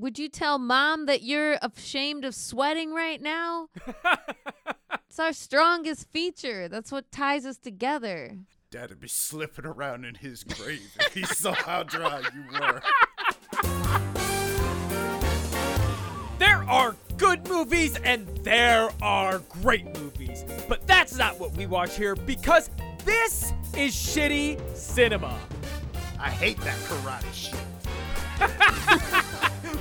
Would you tell mom that you're ashamed of sweating right now? it's our strongest feature. That's what ties us together. Dad'd be slipping around in his grave if he saw how dry you were. There are good movies and there are great movies. But that's not what we watch here because this is shitty cinema. I hate that karate shit.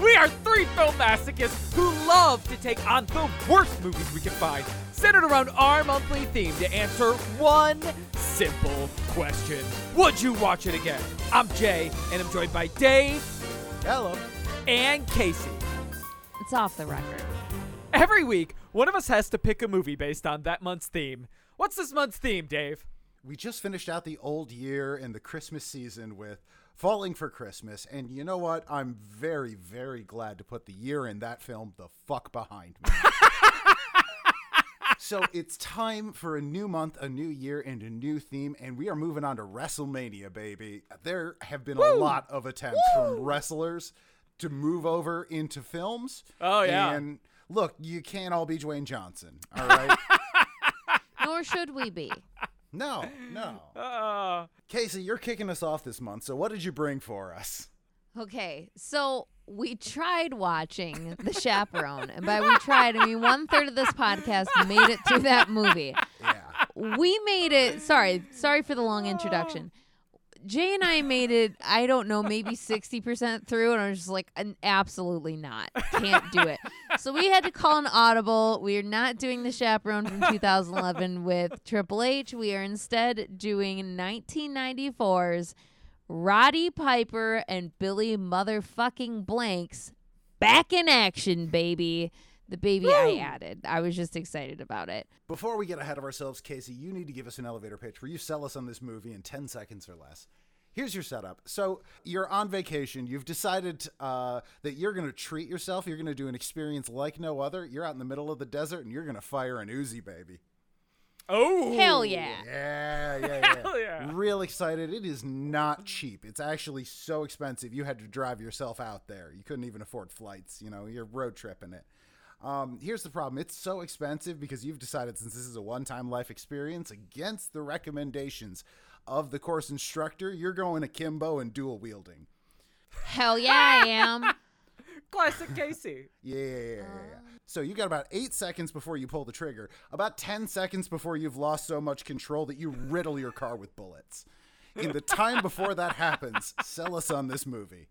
We are three film masochists who love to take on the worst movies we can find, centered around our monthly theme to answer one simple question Would you watch it again? I'm Jay, and I'm joined by Dave Hello. and Casey. It's off the record. Every week, one of us has to pick a movie based on that month's theme. What's this month's theme, Dave? We just finished out the old year and the Christmas season with Falling for Christmas, and you know what? I'm very, very glad to put the year in that film the fuck behind me. so it's time for a new month, a new year, and a new theme, and we are moving on to WrestleMania, baby. There have been a lot of attempts from wrestlers to move over into films. Oh, yeah. And look, you can't all be Dwayne Johnson, all right? Nor should we be. No, no. Uh, Casey, you're kicking us off this month, so what did you bring for us? Okay, so we tried watching The Chaperone, and by we tried, I mean one third of this podcast made it through that movie. Yeah. We made it. Sorry, sorry for the long introduction. Jay and I made it. I don't know, maybe sixty percent through, and I was just like, absolutely not, can't do it. So we had to call an audible. We are not doing The Chaperone from 2011 with Triple H. We are instead doing 1994's Roddy Piper and Billy motherfucking Blanks back in action, baby. The baby I added. I was just excited about it. Before we get ahead of ourselves, Casey, you need to give us an elevator pitch where you sell us on this movie in 10 seconds or less. Here's your setup. So you're on vacation. You've decided uh, that you're going to treat yourself. You're going to do an experience like no other. You're out in the middle of the desert and you're going to fire an Uzi, baby. oh. Hell yeah. Yeah, yeah, yeah. Hell yeah. Real excited. It is not cheap. It's actually so expensive. You had to drive yourself out there. You couldn't even afford flights. You know, you're road tripping it. Um, here's the problem it's so expensive because you've decided, since this is a one time life experience, against the recommendations of the course instructor, you're going akimbo and dual wielding. Hell yeah, I am. Classic Casey. Yeah, yeah, yeah, yeah, yeah. So you got about eight seconds before you pull the trigger, about 10 seconds before you've lost so much control that you riddle your car with bullets. In the time before that happens, sell us on this movie.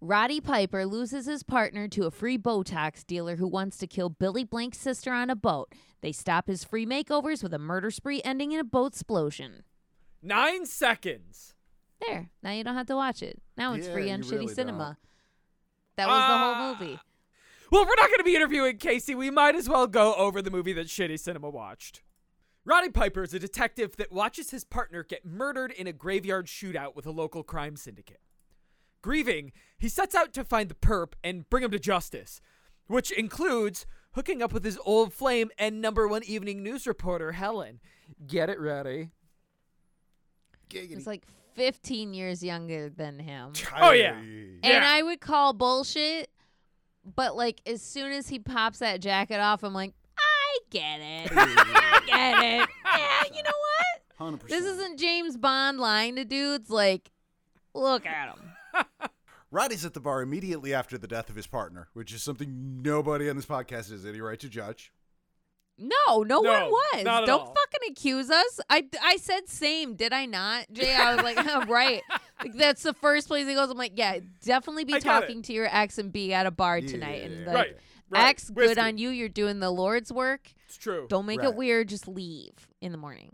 Roddy Piper loses his partner to a free Botox dealer who wants to kill Billy Blank's sister on a boat. They stop his free makeovers with a murder spree ending in a boat explosion. Nine seconds. There. Now you don't have to watch it. Now it's Yeah, free on you Shitty really Cinema. That was the Ah. whole movie. Well, if we're not going to be interviewing Casey, we might as well go over the movie that Shitty Cinema watched. Roddy Piper is a detective that watches his partner get murdered in a graveyard shootout with a local crime syndicate. Grieving, he sets out to find the perp and bring him to justice, which includes hooking up with his old flame and number one evening news reporter, Helen. Get it, ready. Giggity. It's like 15 years younger than him. Oh, yeah. And Yeah. I would call bullshit, but like as soon as he pops that jacket off, I'm like, I get it. I get it. Yeah, you know what? 100%. This isn't James Bond lying to dudes. Like, look at him. Roddy's at the bar immediately after the death of his partner, which is something nobody on this podcast has any right to judge. No, no, No, one was. not at Don't all. fucking accuse us. I, I said same, did I not? Jay, I was like, oh, right. Like, that's the first place he goes. I'm like, yeah, definitely be I talking to your ex and be at a bar tonight. Yeah. And like, Right. right. ex, good on you. You're doing the Lord's work. It's true. Don't make Right. it weird. Just leave in the morning.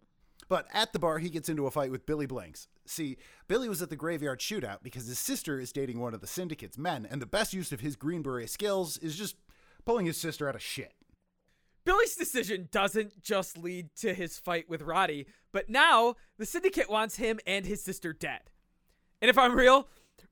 But at the bar, he gets into a fight with Billy Blanks. See, Billy was at the graveyard shootout because his sister is dating one of the syndicate's men, and the best use of his Green Beret skills is just pulling his sister out of shit. Billy's decision doesn't just lead to his fight with Roddy, but now the syndicate wants him and his sister dead. And if I'm real,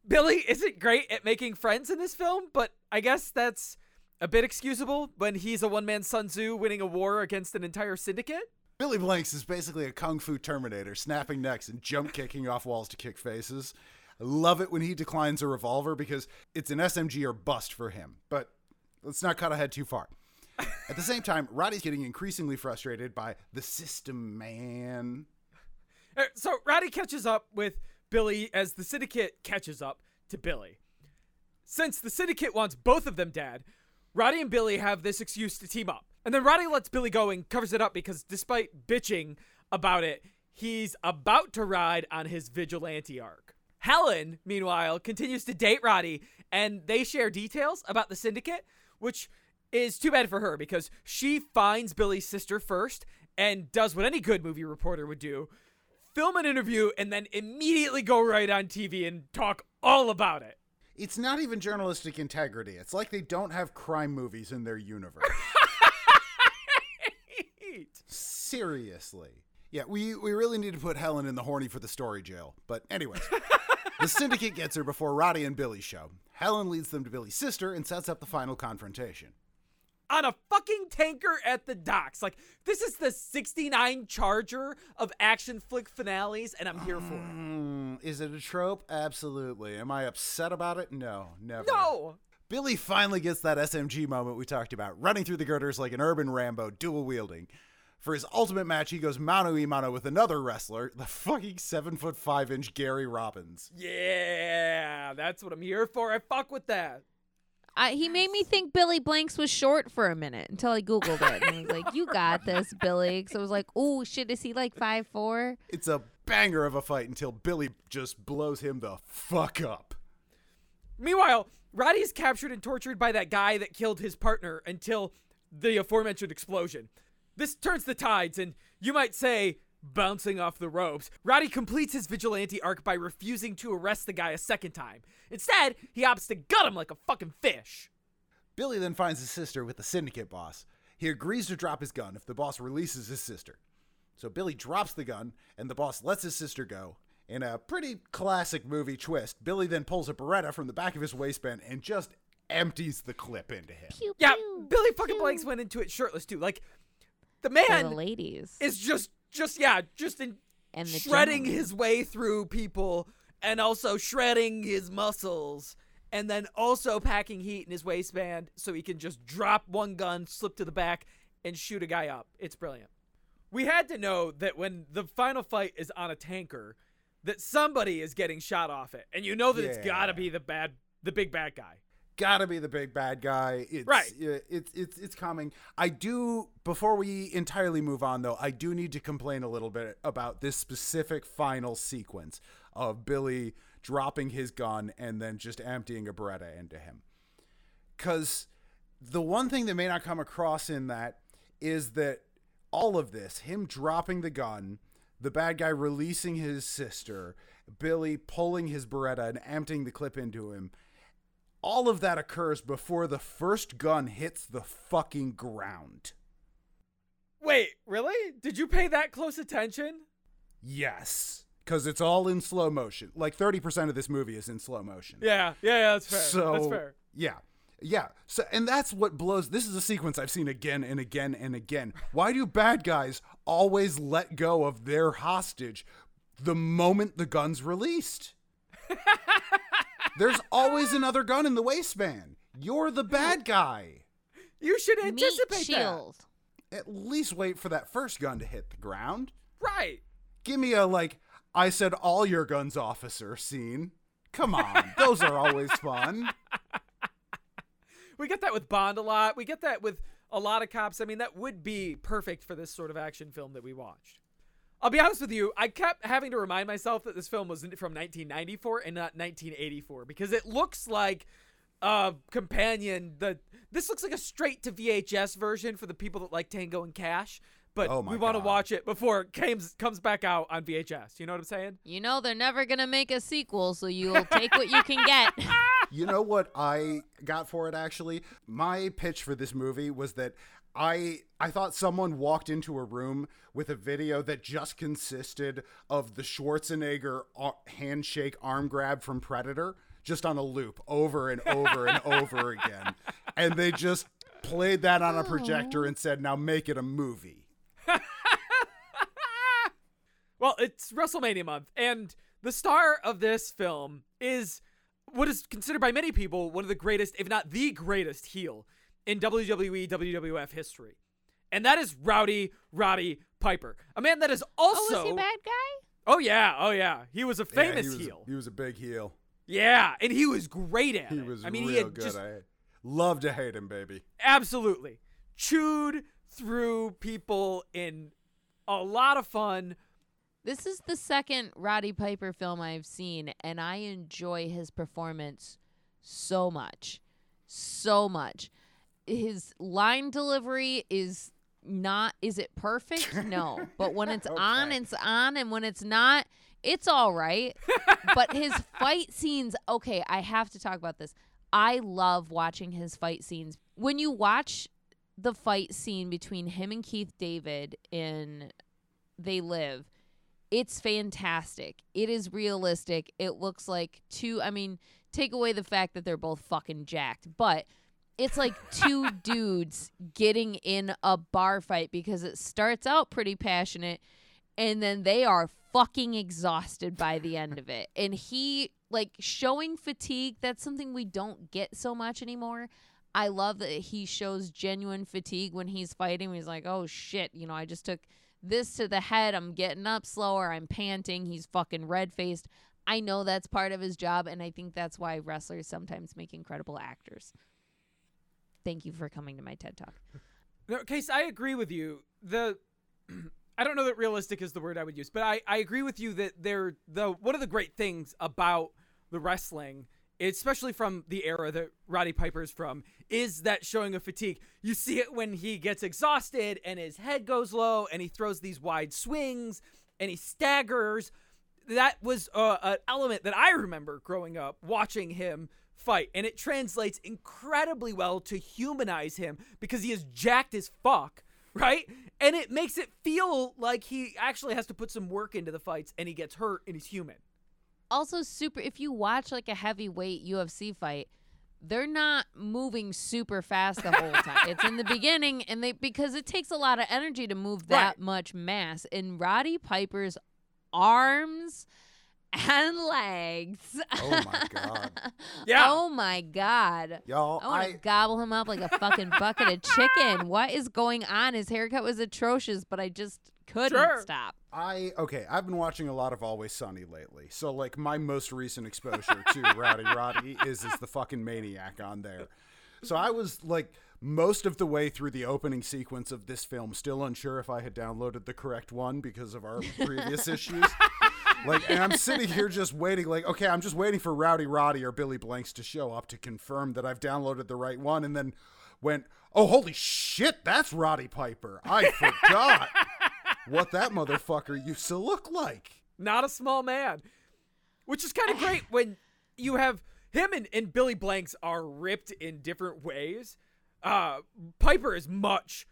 Billy isn't great at making friends in this film, but I guess that's a bit excusable when he's a one man Sun Tzu winning a war against an entire syndicate. Billy Blanks is basically a kung fu Terminator, snapping necks and jump kicking off walls to kick faces. I love it when he declines a revolver because it's an SMG or bust for him. But let's not cut ahead too far. At the same time, Roddy's getting increasingly frustrated by the system man. Uh, So Roddy catches up with Billy as the syndicate catches up to Billy. Since the syndicate wants both of them dead, Roddy and Billy have this excuse to team up. And then Roddy lets Billy go and covers it up because despite bitching about it, he's about to ride on his vigilante arc. Helen, meanwhile, continues to date Roddy and they share details about the syndicate, which is too bad for her because she finds Billy's sister first and does what any good movie reporter would do film an interview and then immediately go right on TV and talk all about it. It's not even journalistic integrity. It's like they don't have crime movies in their universe. Seriously. Yeah, we, we really need to put Helen in the horny for the story jail. But, anyways, the syndicate gets her before Roddy and Billy show. Helen leads them to Billy's sister and sets up the final confrontation. on a fucking tanker at the docks. Like, this is the 69 Charger of action flick finales, and I'm here for it. Hmm, it a trope? Absolutely. Am I upset about it? No, never. No! Billy finally gets that SMG moment we talked about, running through the girders like an urban Rambo, dual wielding. For his ultimate match, he goes mano a mano with another wrestler, the fucking seven foot five inch Gary Robbins. Yeah, that's what I'm here for. I fuck with that. I, he made me think Billy Blanks was short for a minute until I googled it. And I was like, "You got this, Billy." So I was like, "Oh shit, is he like five four? It's a banger of a fight until Billy just blows him the fuck up. Meanwhile, Roddy's captured and tortured by that guy that killed his partner until the aforementioned explosion. This turns the tides, and you might say, bouncing off the ropes. Roddy completes his vigilante arc by refusing to arrest the guy a second time. Instead, he opts to gut him like a fucking fish. Billy then finds his sister with the syndicate boss. He agrees to drop his gun if the boss releases his sister. So Billy drops the gun, and the boss lets his sister go. In a pretty classic movie twist, Billy then pulls a Beretta from the back of his waistband and just empties the clip into him. Pew, Yeah, pew, Billy fucking pew. Blanks went into it shirtless too. Like, the man the ladies is just, just yeah, just in and the shredding gentlemen. his way through people and also shredding his muscles and then also packing heat in his waistband so he can just drop one gun, slip to the back, and shoot a guy up. It's brilliant. We had to know that when the final fight is on a tanker, that somebody is getting shot off it, and you know that it's got to be the bad, the big bad guy. Gotta be the big bad guy. It's, Right. It's it's it's coming. I do. Before we entirely move on, though, I do need to complain a little bit about this specific final sequence of Billy dropping his gun and then just emptying a Beretta into him. Because the one thing that may not come across in that is that all of this, him dropping the gun, the bad guy releasing his sister, Billy pulling his Beretta and emptying the clip into him, all of that occurs before the first gun hits the fucking ground. Wait, really? Did you pay that close attention? Yes. Because it's all in slow motion. Like 30% of this movie is in slow motion. Yeah, yeah, yeah that's fair. So that's fair. yeah, yeah. So and that's what blows. This is a sequence I've seen again and again and again. Why do bad guys always let go of their hostage the moment the gun's released? There's always another gun in the waistband. You're the bad guy. You should meat anticipate that. At least wait for that first gun to hit the ground. Right. Give me a like I said all your guns officer scene. Come on. Those are always fun. We get that with Bond a lot. We get that with a lot of cops. I mean, that would be perfect for this sort of action film that we watched. I'll be honest with you, I kept having to remind myself that this film was from 1994 and not 1984 because it looks like a companion. The this looks like a straight to VHS version for the people that like Tango and Cash, but Oh we want to watch it before it comes comes back out on VHS. You know what I'm saying? You know they're never gonna make a sequel, so you'll take what you can get. You know what I got for it actually? My pitch for this movie was that I I thought someone walked into a room with a video that just consisted of the Schwarzenegger uh, handshake arm grab from Predator just on a loop over and over and over again. And they just played that on a projector and said, "Now make it a movie." Well, it's WrestleMania month, and The star of this film is what is considered by many people one of the greatest, if not the greatest, heel in WWE WWF history. And that is Rowdy Roddy Piper, a man that is also. Oh, was he a bad guy? Oh yeah, oh yeah. He was a Yeah, famous he was, heel. He was a big heel. Yeah, and he was great at He it. was I mean, real he had good. just I love to hate him, baby. absolutely chewed through people in a lot of fun. This is the second Roddy Piper film I've seen, and I enjoy his performance so much. So much. His line delivery is not, is it perfect? No. But when it's on, it's on, and when it's not, it's all right. but his fight scenes, okay, I have to talk about this. I love watching his fight scenes. When you watch the fight scene between him and Keith David in They Live, it's fantastic. It is realistic. It looks like two, I mean, take away the fact that they're both fucking jacked, but it's like two dudes getting in a bar fight because it starts out pretty passionate and then they are fucking exhausted by the end of it. And he like showing fatigue, that's something we don't get so much anymore. I love that he shows genuine fatigue when he's fighting. He's like, "Oh shit, you know, I just took this to the head. I'm getting up slower. I'm panting. He's fucking red-faced." I know that's part of his job and I think that's why wrestlers sometimes make incredible actors. Thank you for coming to my TED Talk. No, Case, I agree with you. The I don't know that realistic is the word I would use, but I, I agree with you that they're the one of the great things about the wrestling, especially from the era that Roddy Piper's from, is that showing of fatigue. You see it when he gets exhausted and his head goes low and he throws these wide swings and he staggers. That was uh, an element that I remember growing up watching him fight, and it translates incredibly well to humanize him because he is jacked as fuck, right? And it makes it feel like he actually has to put some work into the fights, and he gets hurt, and he's human. also super if you watch like a heavyweight UFC fight, they're not moving super fast the whole time. it's in the beginning and they because it takes a lot of energy to move that Right. much mass. And Roddy Piper's arms and legs. Oh my god, Yeah. Oh my god. y'all! I want to I gobble him up like a fucking bucket of chicken. What is going on? His haircut was atrocious, but I just couldn't Sure. stop. I okay. I've been watching a lot of Always Sunny lately, so like my most recent exposure to Rowdy Roddy is is the fucking maniac on there. So I was like most of the way through the opening sequence of this film, still unsure if I had downloaded the correct one because of our previous issues. Like, and I'm sitting here just waiting, like, okay, I'm just waiting for Rowdy Roddy or Billy Blanks to show up to confirm that I've downloaded the right one, and then went, oh, holy shit, that's Roddy Piper. I forgot what that motherfucker used to look like. Not a small man. Which is kind of great when you have him and, and Billy Blanks are ripped in different ways. Uh, Piper is much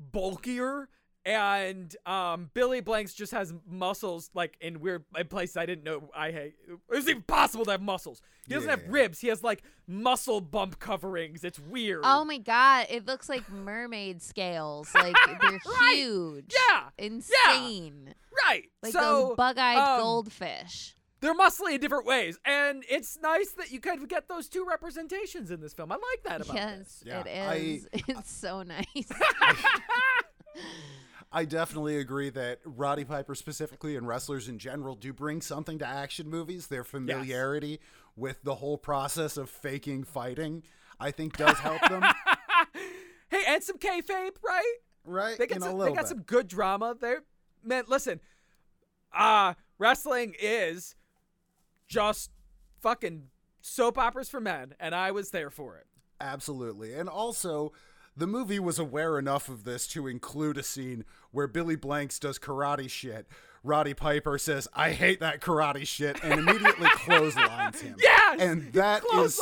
bulkier, and um, Billy Blanks just has muscles like in weird places I didn't know I had. It was even possible to have muscles. He doesn't have ribs. He has like muscle bump coverings. It's weird. Oh my god, it looks like mermaid scales. Like they're Right. huge. Yeah. Insane. right. Like so, those bug-eyed um, goldfish. they're muscly in different ways, and it's nice that you kind of get those two representations in this film. I like that about this. Yes, Yeah, it I- is. it's so nice. I definitely agree that Roddy Piper specifically and wrestlers in general do bring something to action movies. Their familiarity with the whole process of faking fighting, I think, does help them. hey, and some kayfabe, right? Right? They got You know, a some, they got bit. some good drama. There, man. Listen, uh wrestling is just fucking soap operas for men, and I was there for it. Absolutely. And also, the movie was aware enough of this to include a scene where Billy Blanks does karate shit. Roddy Piper says, I hate that karate shit, and immediately clotheslines him. Yeah, And that is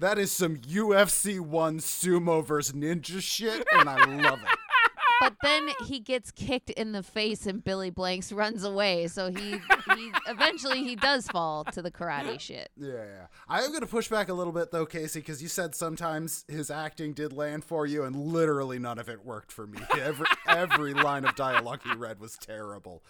that is some UFC 1 sumo versus ninja shit, and I love it. But then he gets kicked in the face and Billy Blanks runs away. So he he eventually he does fall to the karate shit. Yeah, yeah. I am going to push back a little bit though, Casey, because you said sometimes his acting did land for you, and literally none of it worked for me. Every every line of dialogue he read was terrible.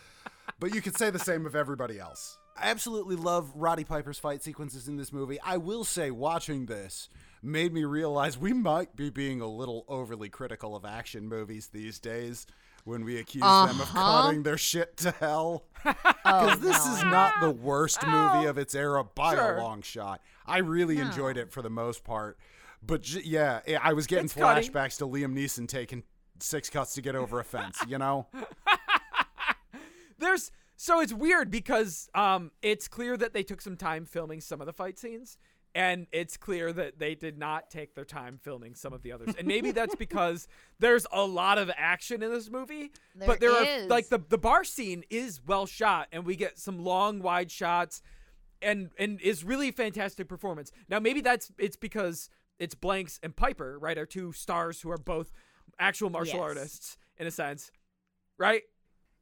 But you could say the same of everybody else. I absolutely love Roddy Piper's fight sequences in this movie. I will say, watching this made me realize we might be being a little overly critical of action movies these days when we accuse them of Uh-huh. cutting their shit to hell. Oh, Because this no. is not the worst movie of its era by Sure. a long shot. I really No. enjoyed it for the most part. But j- yeah, I- I was getting It's cutting. flashbacks to Liam Neeson taking six cuts to get over a fence, you know? There's so it's weird because um it's clear that they took some time filming some of the fight scenes and it's clear that they did not take their time filming some of the others. And maybe that's because there's a lot of action in this movie, but There there are like the the bar scene is well shot and we get some long wide shots and and is really fantastic performance. Now maybe that's it's because it's Blanks and Piper, right? Are two stars who are both actual martial Yes. artists in a sense. Right?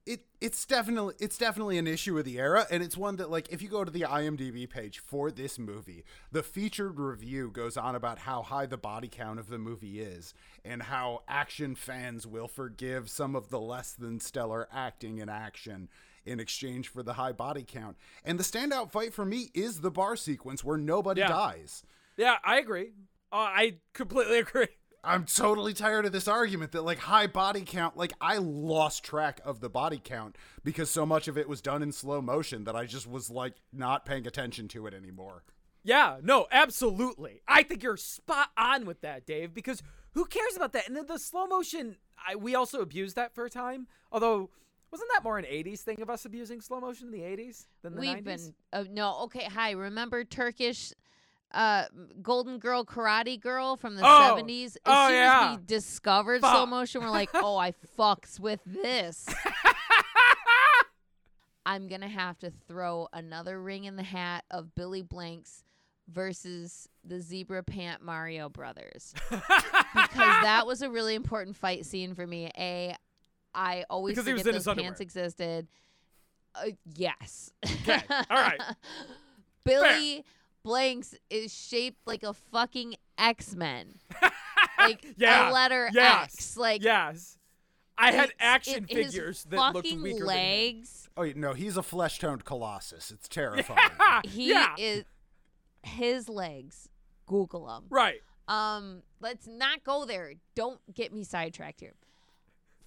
It it's definitely it's definitely an issue of the era, and it's one that like if you go to the IMDb page for this movie, the featured review goes on about how high the body count of the movie is, and how action fans will forgive some of the less than stellar acting in action in exchange for the high body count. And the standout fight for me is the bar sequence where nobody Yeah. dies. Yeah, I agree. Uh, I completely agree. I'm totally tired of this argument that like high body count, like I lost track of the body count because so much of it was done in slow motion that I just was like not paying attention to it anymore. Yeah, no, absolutely. I think you're spot on with that, Dave, because who cares about that? And then the slow motion, I, we also abused that for a time. Although, wasn't that more an 80s thing of us abusing slow motion in the 80s than the We've 90s? been uh, no okay. Hi, remember Turkish uh Golden Girl Karate Girl from the Oh. seventies? As Oh, soon yeah. as we discovered slow Fuck. motion, we're like, oh, I fucks with this. I'm gonna have to throw another ring in the hat of Billy Blanks versus the zebra pant Mario Brothers because that was a really important fight scene for me. A, I always Because he was forget in his those pants existed. Uh, yes. Okay, all right. Billy Blanks is shaped like a fucking X Men, like Yeah, a letter yes, X. Like yes. I had action it- figures that looked fucking weaker legs. Oh no, he's a flesh toned colossus. It's terrifying. than him. He yeah, is his legs. Google them. right. Um, let's not go there. Don't get me sidetracked here.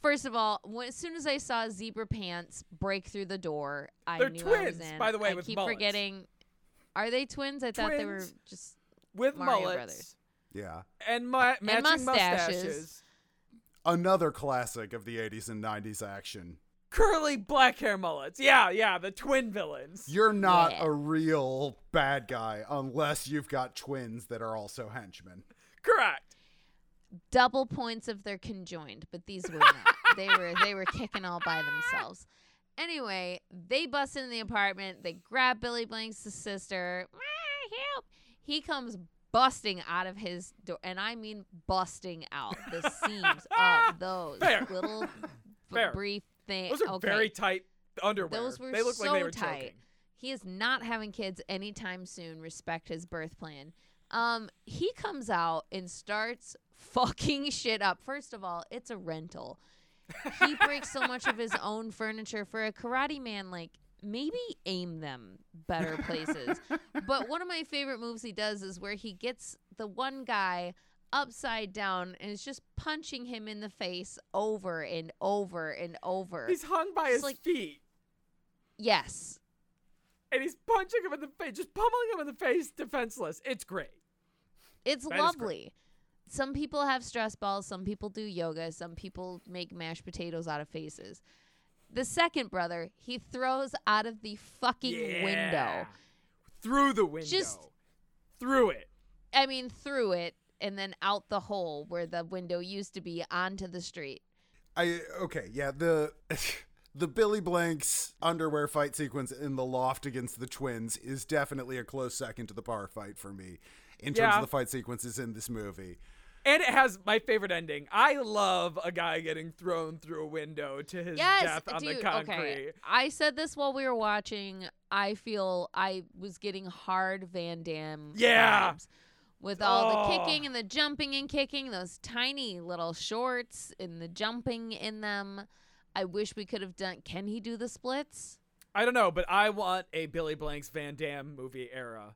First of all, when, as soon as I saw zebra pants break through the door, I They're knew I was in. by the way, I with keep mullets. forgetting. Are they twins? I thought they were Twins. just. With Mario mullets Brothers. yeah. and ma- matching mustaches. mustaches. Another classic of the 80s and 90s action. Curly black hair mullets. Yeah, yeah, the twin villains. You're not Yeah. a real bad guy unless you've got twins that are also henchmen. Correct. double points if they're conjoined, but these were not. they were they were kicking all by themselves. Anyway, they bust into the apartment. They grab Billy Blanks' sister. "Ah, Help! He comes busting out of his door, and I mean busting out the seams of those Fair. little Fair. brief things. Those are okay. very tight underwear. Those were they look so like they were tight. choking. He is not having kids anytime soon. Respect his birth plan. Um, he comes out and starts fucking shit up. First of all, it's a rental. He breaks so much of his own furniture for a karate man. Like maybe aim them better places. but one of my favorite moves he does is where he gets the one guy upside down and is just punching him in the face over and over and over. He's hung by It's his like- feet. yes, And he's punching him in the face, just pummeling him in the face, defenseless. It's great. It's That is great. lovely. Some people have stress balls, some people do yoga, some people make mashed potatoes out of faces. The second brother, he throws out of the fucking Yeah. window. Through the window. Just- through it. I mean, through it and then out the hole where the window used to be onto the street. I okay, yeah, the the Billy Blanks underwear fight sequence in the loft against the twins is definitely a close second to the bar fight for me in terms Yeah. of the fight sequences in this movie. And it has my favorite ending. I love a guy getting thrown through a window to his Yes, death on dude. the concrete. Okay, I said this while we were watching. I feel I was getting hard Van Damme. Yeah. vibes. With all Oh. the kicking and the jumping and kicking, those tiny little shorts and the jumping in them. I wish we could have done. Can he do the splits? I don't know, but I want a Billy Blanks Van Damme movie era.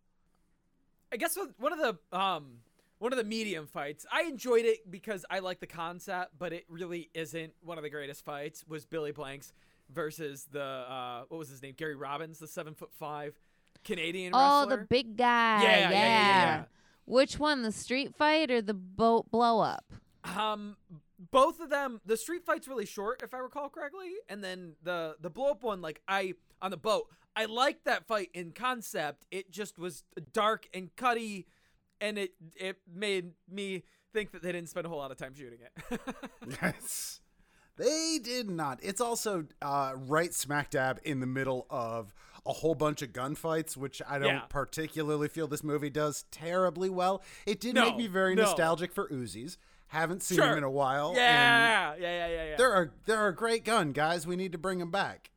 I guess one of the um one of the medium fights, I enjoyed it because I like the concept, but it really isn't one of the greatest fights. Was Billy Blanks versus the uh what was his name Gary Robbins, the seven foot five Canadian Oh, wrestler. the big guy. Yeah, yeah, yeah, Which one, the street fight or the boat blow up? Um, both of them. The street fight's really short, if I recall correctly, and then the the blow up one, like I on the boat. I liked that fight in concept. It just was dark and cutty, and it it made me think that they didn't spend a whole lot of time shooting it. Yes. They did not. It's also uh, right smack dab in the middle of a whole bunch of gunfights, which I don't Yeah. particularly feel this movie does terribly well. It did No, make me very no. nostalgic for Uzis. Haven't seen Sure. them in a while. yeah, yeah, yeah, yeah, yeah. they're a they're a great gun, guys. We need to bring them back.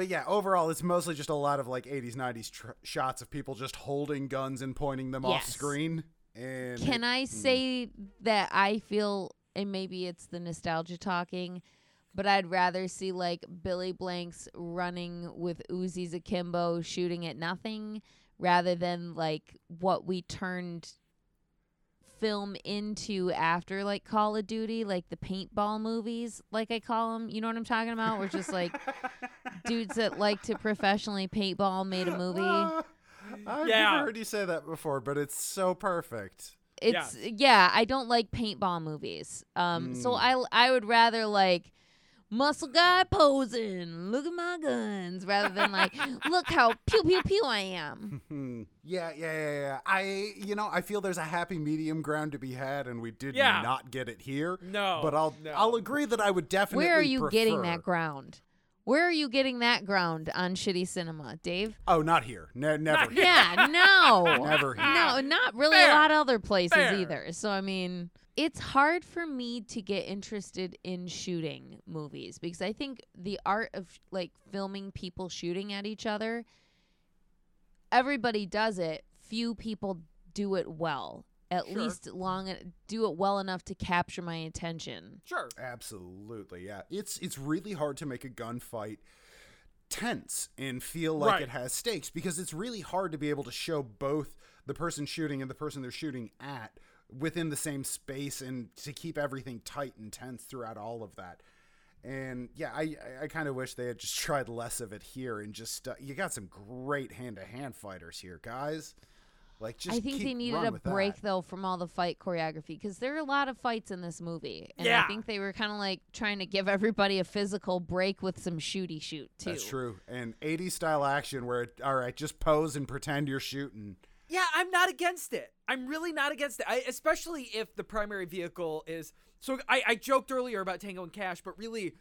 But yeah, overall, it's mostly just a lot of like 80s, 90s tr- shots of people just holding guns and pointing them off Yes. screen. And Can I hmm. say that I feel, and maybe it's the nostalgia talking, but I'd rather see like Billy Blanks running with Uzis akimbo shooting at nothing rather than like what we turned film into after like Call of Duty, like the paintball movies, like I call them. You know what I'm talking about? We're just like dudes that like to professionally paintball made a movie. Ah, I've Yeah. never heard you say that before, but it's so perfect. it's yeah. I don't like paintball movies. Um, so Mm. I I would rather like muscle guy posing, look at my guns, rather than like look how pew pew pew I am. Yeah, yeah, yeah, yeah. I, you know, I feel there's a happy medium ground to be had, and we did Yeah. not get it here. No, but I'll, no. I'll agree that I would definitely. Where are you getting that ground? Where are you getting that ground on shitty cinema, Dave? Oh, not here. Ne- never. here. Yeah, no. Never here. No, not really Fair. a lot of other places Fair. either. So I mean, it's hard for me to get interested in shooting movies because I think the art of like filming people shooting at each other everybody does it, few people do it well. At Sure. least long do it well enough to capture my attention. Sure. Absolutely, yeah. It's it's really hard to make a gunfight tense and feel like Right. it has stakes because it's really hard to be able to show both the person shooting and the person they're shooting at within the same space and to keep everything tight and tense throughout all of that. And yeah, I I- I kind of wish they had just tried less of it here and just uh, you got some great hand to hand fighters here, guys. Like just I think keep they needed a break that. though from all the fight choreography because there are a lot of fights in this movie, and Yeah. I think they were kind of like trying to give everybody a physical break with some shooty shoot too. That's true. And 80s style action where it, all right, just pose and pretend you're shooting. Yeah, I'm not against it. I'm really not against it. I, especially if the primary vehicle is. So I, I joked earlier about Tango and Cash, but really,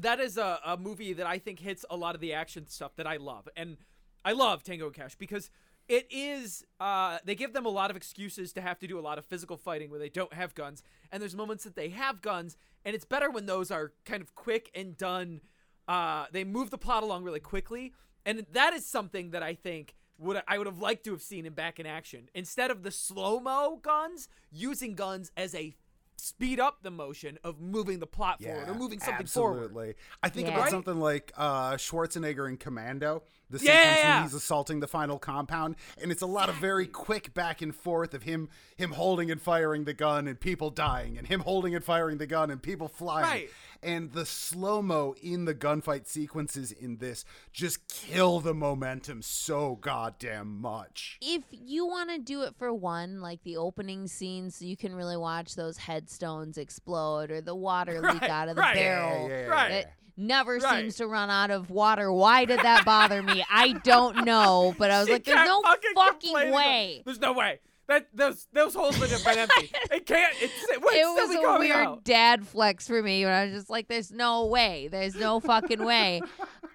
that is a, a movie that I think hits a lot of the action stuff that I love. And I love Tango and Cash because it is. Uh, they give them a lot of excuses to have to do a lot of physical fighting where they don't have guns. And there's moments that they have guns, and it's better when those are kind of quick and done. Uh, they move the plot along really quickly, and that is something that I think would I would have liked to have seen him back in action instead of the slow mo guns, using guns as a speed up the motion of moving the plot forward or moving something absolutely. forward. Absolutely. I think Yeah. about Right? something like uh, Schwarzenegger in Commando, the Yeah, sequence yeah. when he's assaulting the final compound, and it's a lot of very quick back and forth of him him holding and firing the gun and people dying, and him holding and firing the gun and people flying. Right. And the slow mo in the gunfight sequences in this just kill the momentum so goddamn much. If you want to do it for one, like the opening scene, so you can really watch those headstones explode or the water leak Right, out of the right. barrel. Yeah, yeah, yeah, Right. It never Right. seems to run out of water. Why did that bother me? I don't know, but I was She like, "There's no fucking fucking complaining way." There's no way. That those those holes would have been empty. It can't. It's, it was a weird out. dad flex for me when I was just like, "There's no way. There's no fucking way."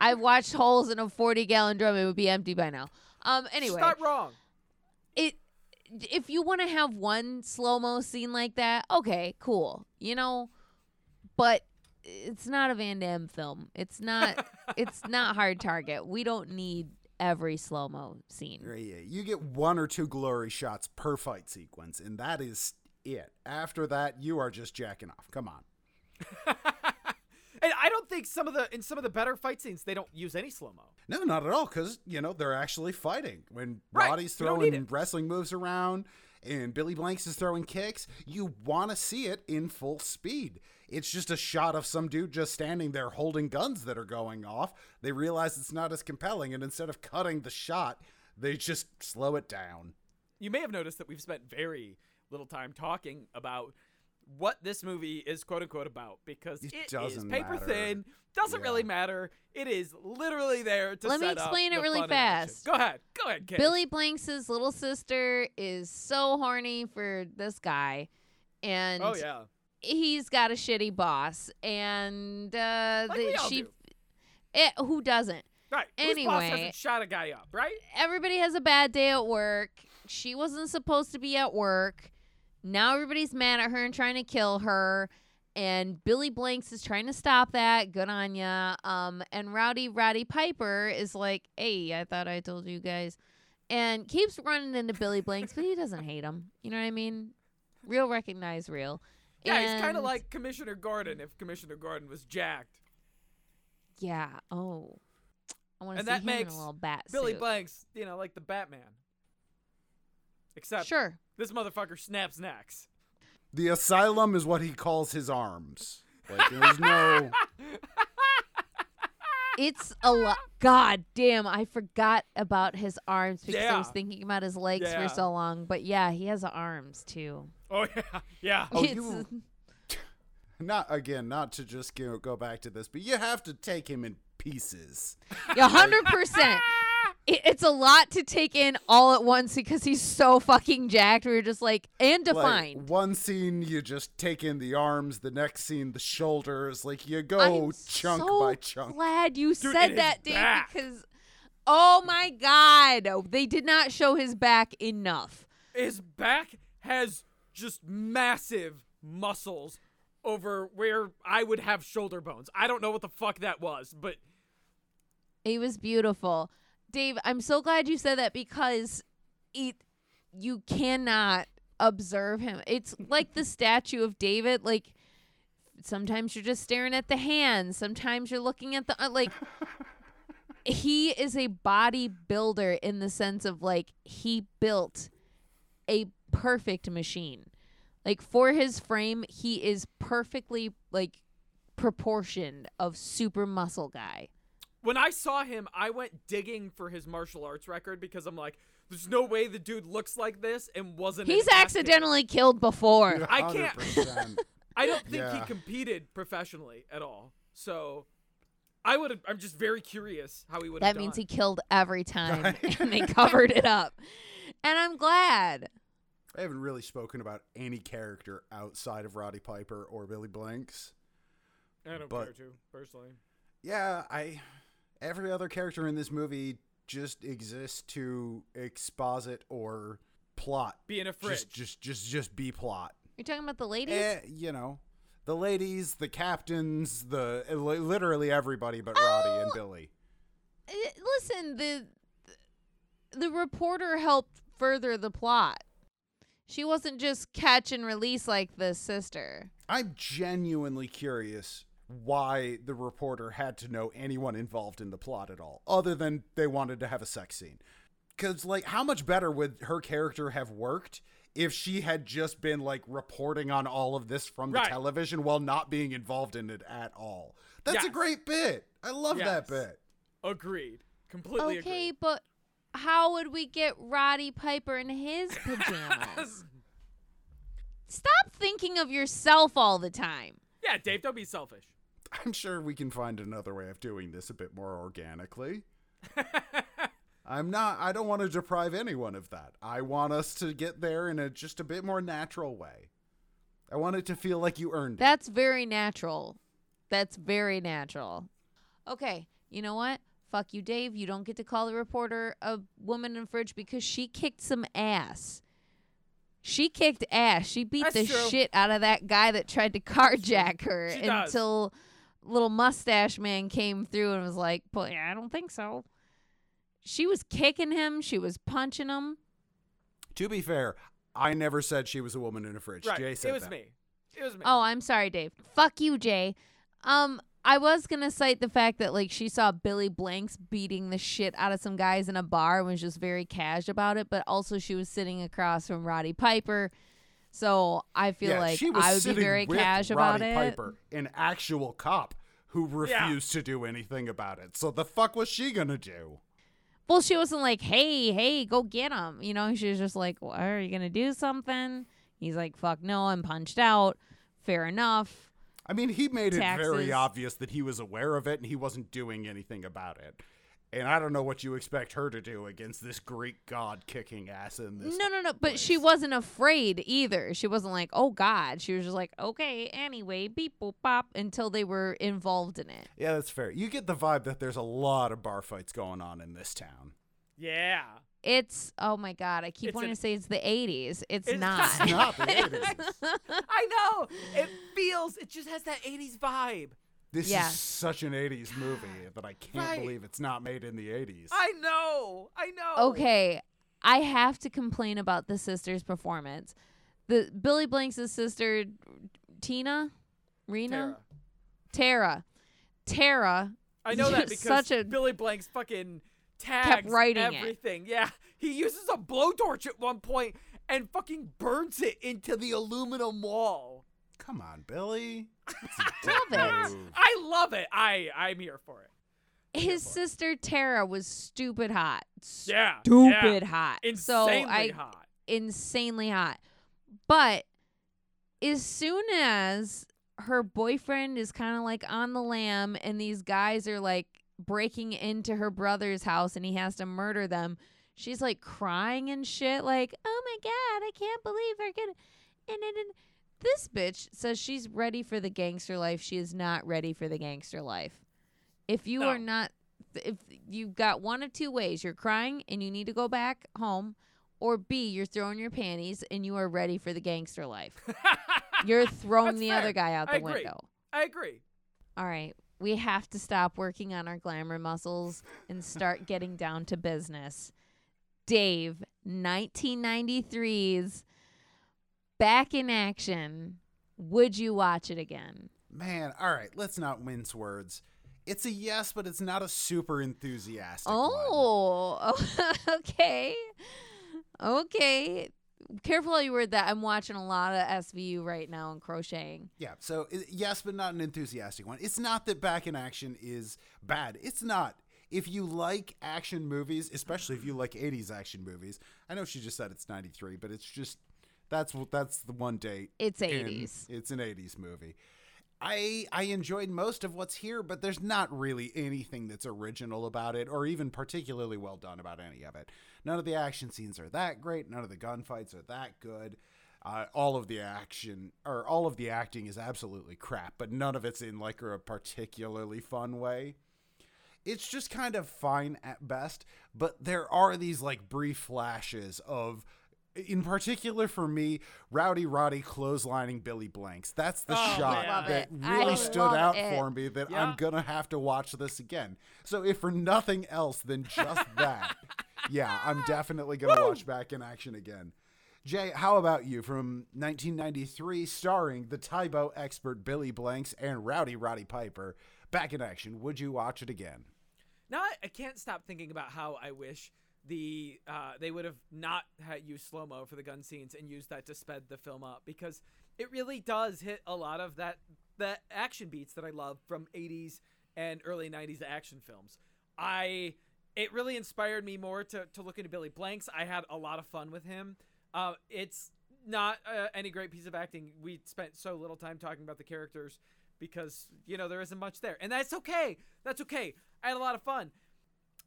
I've watched holes in a 40 gallon drum; it would be empty by now. Um. Anyway, not wrong. it if you want to have one slow mo scene like that, okay, cool. You know, but it's not a Van Damme film. It's not. it's not Hard Target. We don't need every slow mo scene. Right, yeah. You get one or two glory shots per fight sequence, and that is it. After that, you are just jacking off. Come on. and I don't think some of the in some of the better fight scenes they don't use any slow mo. No, not at all, because you know they're actually fighting. When Right, Roddy's you throwing wrestling moves around and Billy Blanks is throwing kicks, you want to see it in full speed. It's just a shot of some dude just standing there holding guns that are going off. They realize it's not as compelling, and instead of cutting the shot, they just slow it down. You may have noticed that we've spent very little time talking about what this movie is quote unquote about because It it is doesn't paper matter. thin, doesn't Yeah. really matter. It is literally there to Let me set up explain it the really fun action. fast. Go ahead, go ahead, Kate. Billy Blanks' little sister is so horny for this guy, and Oh yeah, he's got a shitty boss, and uh, Like the- she, do. it, who doesn't? right. Whose boss Anyway. hasn't shot a guy up, right? Everybody has a bad day at work. She wasn't supposed to be at work. Now everybody's mad at her and trying to kill her. And Billy Blanks is trying to stop that. Good on ya. Um, and Rowdy Roddy Piper is like, "Hey, I thought I told you guys," and keeps running into Billy Blanks, but he doesn't hate him. You know what I mean? Real recognize real. Yeah, he's kind of like Commissioner Gordon if Commissioner Gordon was jacked. yeah. Oh, I want to see that him makes in a little bat Billy suit. Blanks, you know, like the Batman. Except Sure. This motherfucker snaps necks. The asylum is what he calls his arms. Like there's no It's a lot. God damn, I forgot about his arms because I was Yeah. thinking about his legs Yeah. for so long. But yeah, he has arms too. Oh yeah, yeah. Oh, It's- you- not again, not to just go, go back to this, but you have to take him in pieces. A hundred percent. It- It's a lot to take in all at once because he's so fucking jacked. We were just like, and Like, defined. one scene you just take in the arms, the next scene the shoulders, like you go I'm chunk so by chunk. Glad you Dude, said that, Dave, back. because oh my god, Oh, they did not show his back enough. His back has just massive muscles over where I would have shoulder bones. I don't know what the fuck that was, but It was beautiful. Dave, I'm so glad you said that because it you cannot observe him. It's like the statue of David like sometimes you're just staring at the hands, sometimes you're looking at the uh, like he is a bodybuilder in the sense of like he built a perfect machine. Like for his frame, he is perfectly like proportioned of super muscle guy. When I saw him, I went digging for his martial arts record because I'm like, there's no way the dude looks like this and wasn't. He's an actor. accidentally killed before. I can't- I don't think he competed professionally at all. So I would. I'm just very curious how he would. That means he killed every time and they covered it up. And I'm glad. I haven't really spoken about any character outside of Roddy Piper or Billy Blanks. I don't but- care to personally. Yeah, I every other character in this movie just exists to exposit or plot. Be in a fridge. Just just just just be plot. You're talking about the ladies? Eh, you know, the ladies, the captains, the literally everybody but Roddy and Oh. Billy. Eh, Listen, the the reporter helped further the plot. She wasn't just catch and release like the sister. I'm genuinely curious why the reporter had to know anyone involved in the plot at all, other than they wanted to have a sex scene. Because, like, how much better would her character have worked if she had just been, like, reporting on all of this from the Right. television while not being involved in it at all? That's a great bit. I love that bit. Agreed. Completely Okay, agreed. but how would we get Roddy Piper in his pajamas? Stop thinking of yourself all the time. yeah, Dave, don't be selfish. I'm sure we can find another way of doing this a bit more organically. I'm not I don't want to deprive anyone of that. I want us to get there in a just a bit more natural way. I want it to feel like you earned it. That's very natural. That's very natural. Okay, you know what? Fuck you, Dave. You don't get to call the reporter a woman in fridge because she kicked some ass. She kicked ass. She beat That's the true. shit out of that guy that tried to carjack her She does. Until little mustache man came through and was like, "But I don't think so." She was kicking him. She was punching him. To be fair, I never said she was a woman in a fridge. Right. Jay said it was that. me. It was me. Oh, I'm sorry, Dave. Fuck you, Jay. Um, I was gonna cite the fact that like she saw Billy Blanks beating the shit out of some guys in a bar and was just very cash about it, but also she was sitting across from Roddy Piper. So I feel yeah, like she was I would be very with cash about Roddy it. Piper, an actual cop who Yeah. refused to do anything about it. So the fuck was she gonna do? Well, she wasn't like, "Hey, hey, go get him." You know, she was just like, well, "Are you gonna do something?" He's like, "Fuck no, I'm punched out." Fair enough. I mean, he made it very obvious that he was aware of it and he wasn't doing anything about it. And I don't know what you expect her to do against this Greek god kicking ass in this. No, no, no. But she wasn't afraid either. She wasn't like, "Oh God." She was just like, "Okay, anyway, beep boop pop," until they were involved in it. Yeah, that's fair. You get the vibe that there's a lot of bar fights going on in this town. yeah. It's oh my God. I keep It's wanting an- to say it's the '80s. It's, It's not. It's not the 80s. I know. It feels. It just has that '80s vibe. This Yeah. is such an 80s movie that I can't Right. believe it's not made in the 80s. I know. I know. Okay, I have to complain about the sister's performance. The Billy Blanks' sister, Tina, Rena, Tara. Tara, Tara. I know that because such a- Billy Blank's fucking tags writing it. everything. Yeah, he uses a blowtorch at one point and fucking burns it into the aluminum wall. Come on, Billy. That's a dick Love it. I love it. I I'm here for it. His sister Tara was stupid hot. Yeah, Stupid yeah. hot. insanely so I hot. insanely hot. But as soon as her boyfriend is kind of like on the lam and these guys are like breaking into her brother's house and he has to murder them, she's like crying and shit like, "Oh my god, I can't believe they're going to and, and, and this bitch says she's ready for the gangster life. She is not ready for the gangster life. If you No. are not if you've got one of two ways, you're crying and you need to go back home or B, you're throwing your panties and you are ready for the gangster life. You're throwing That's the fair. other guy out I the agree. window. I agree. All right. We have to stop working on our glamour muscles and start getting down to business. Dave, 1993's Back in Action. Would you watch it again? Man, all right, let's not mince words. It's a yes, but it's not a super enthusiastic one. Oh, okay. Okay. Careful how you word that. I'm watching a lot of SVU right now and crocheting. Yeah, so yes, but not an enthusiastic one. It's not that Back in Action is bad. It's not. If you like action movies, especially if you like 80s action movies, I know she just said it's 93, but it's just that's that's the one date. It's 80s. It's an 80s movie. I I enjoyed most of what's here, but there's not really anything that's original about it or even particularly well done about any of it. None of the action scenes are that great. None of the gunfights are that good. Uh, all of the action or all of the acting is absolutely crap, but none of it's in like a particularly fun way. It's just kind of fine at best, but there are these like brief flashes of in particular for me, Rowdy Roddy clotheslining Billy Blanks. That's the Oh, shot I love that it. I really stood out it. for me that Yeah. I'm gonna have to watch this again. So if for nothing else than just that, yeah, I'm definitely gonna watch back in action again. Jay, how about you from 1993, starring the Tae Bo expert Billy Blanks and Rowdy Roddy Piper? Back in action. Would you watch it again? Now I, I can't stop thinking about how I wish the uh, they would have not had used slow mo for the gun scenes and used that to sped the film up because it really does hit a lot of that that action beats that I love from 80s and early 90s action films. I it really inspired me more to, to look into Billy Blanks. I had a lot of fun with him. Uh, it's not uh, any great piece of acting. We spent so little time talking about the characters because you know there isn't much there, and that's okay. That's okay. I had a lot of fun.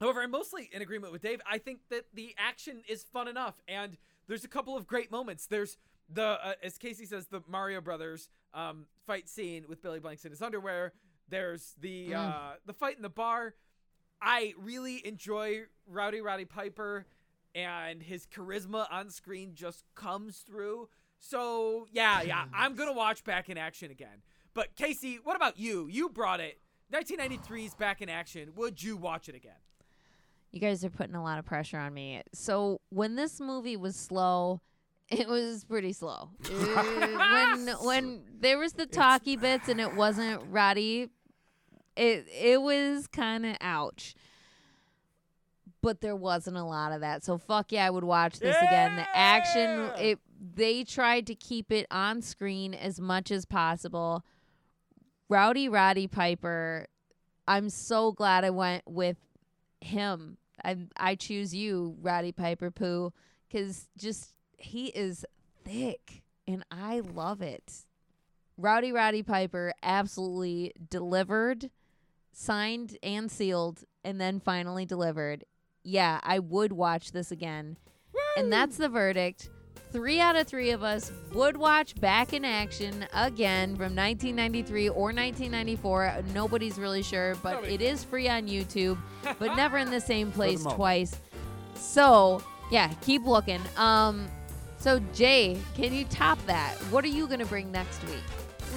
However, I'm mostly in agreement with Dave. I think that the action is fun enough, and there's a couple of great moments. There's the, uh, as Casey says, the Mario Brothers um, fight scene with Billy Blanks in his underwear. There's the Mm. uh, the fight in the bar. I really enjoy Rowdy Roddy Piper and his charisma on screen just comes through. So, yeah, yeah, I'm going to watch Back in Action again. But, Casey, what about you? You brought it. 1993's Back in Action. Would you watch it again? You guys are putting a lot of pressure on me. So when this movie was slow, it was pretty slow. When when there was the talky bits and it wasn't Roddy, it it was kind of ouch. But there wasn't a lot of that. So fuck yeah, I would watch this again. The action it they tried to keep it on screen as much as possible. Rowdy Roddy Piper, I'm so glad I went with him. I I choose you, Roddy Piper Poo, because just he is thick and I love it. Rowdy Roddy Piper absolutely delivered, signed and sealed, and then finally delivered. Yeah, I would watch this again. And that's the verdict. Three out of three of us would watch Back in Action again from 1993 or 1994. Nobody's really sure, but Nobody it is free on YouTube, but never in the same place twice. So, yeah, keep looking. Um, so Jay, can you top that? What are you gonna bring next week?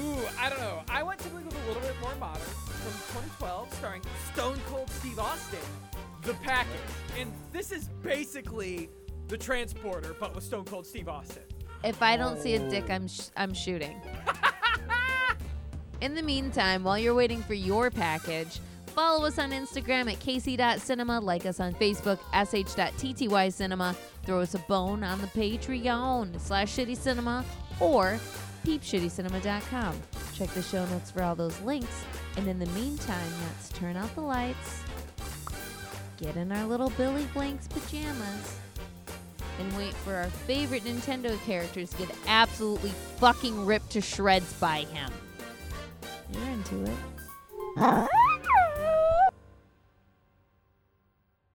Ooh, I don't know. I went to with a little bit more modern from 2012, starring Stone Cold Steve Austin, The Package. And this is basically the transporter, but with Stone Cold Steve Austin. If I don't see a dick, I'm sh- I'm shooting. In the meantime, while you're waiting for your package, follow us on Instagram at casey.cinema, like us on Facebook, sh.ttycinema, throw us a bone on the Patreon slash shitty cinema or peepshittycinema.com. Check the show notes for all those links. And in the meantime, let's turn out the lights, get in our little Billy Blanks pajamas, and wait for our favorite Nintendo characters to get absolutely fucking ripped to shreds by him. You're into it.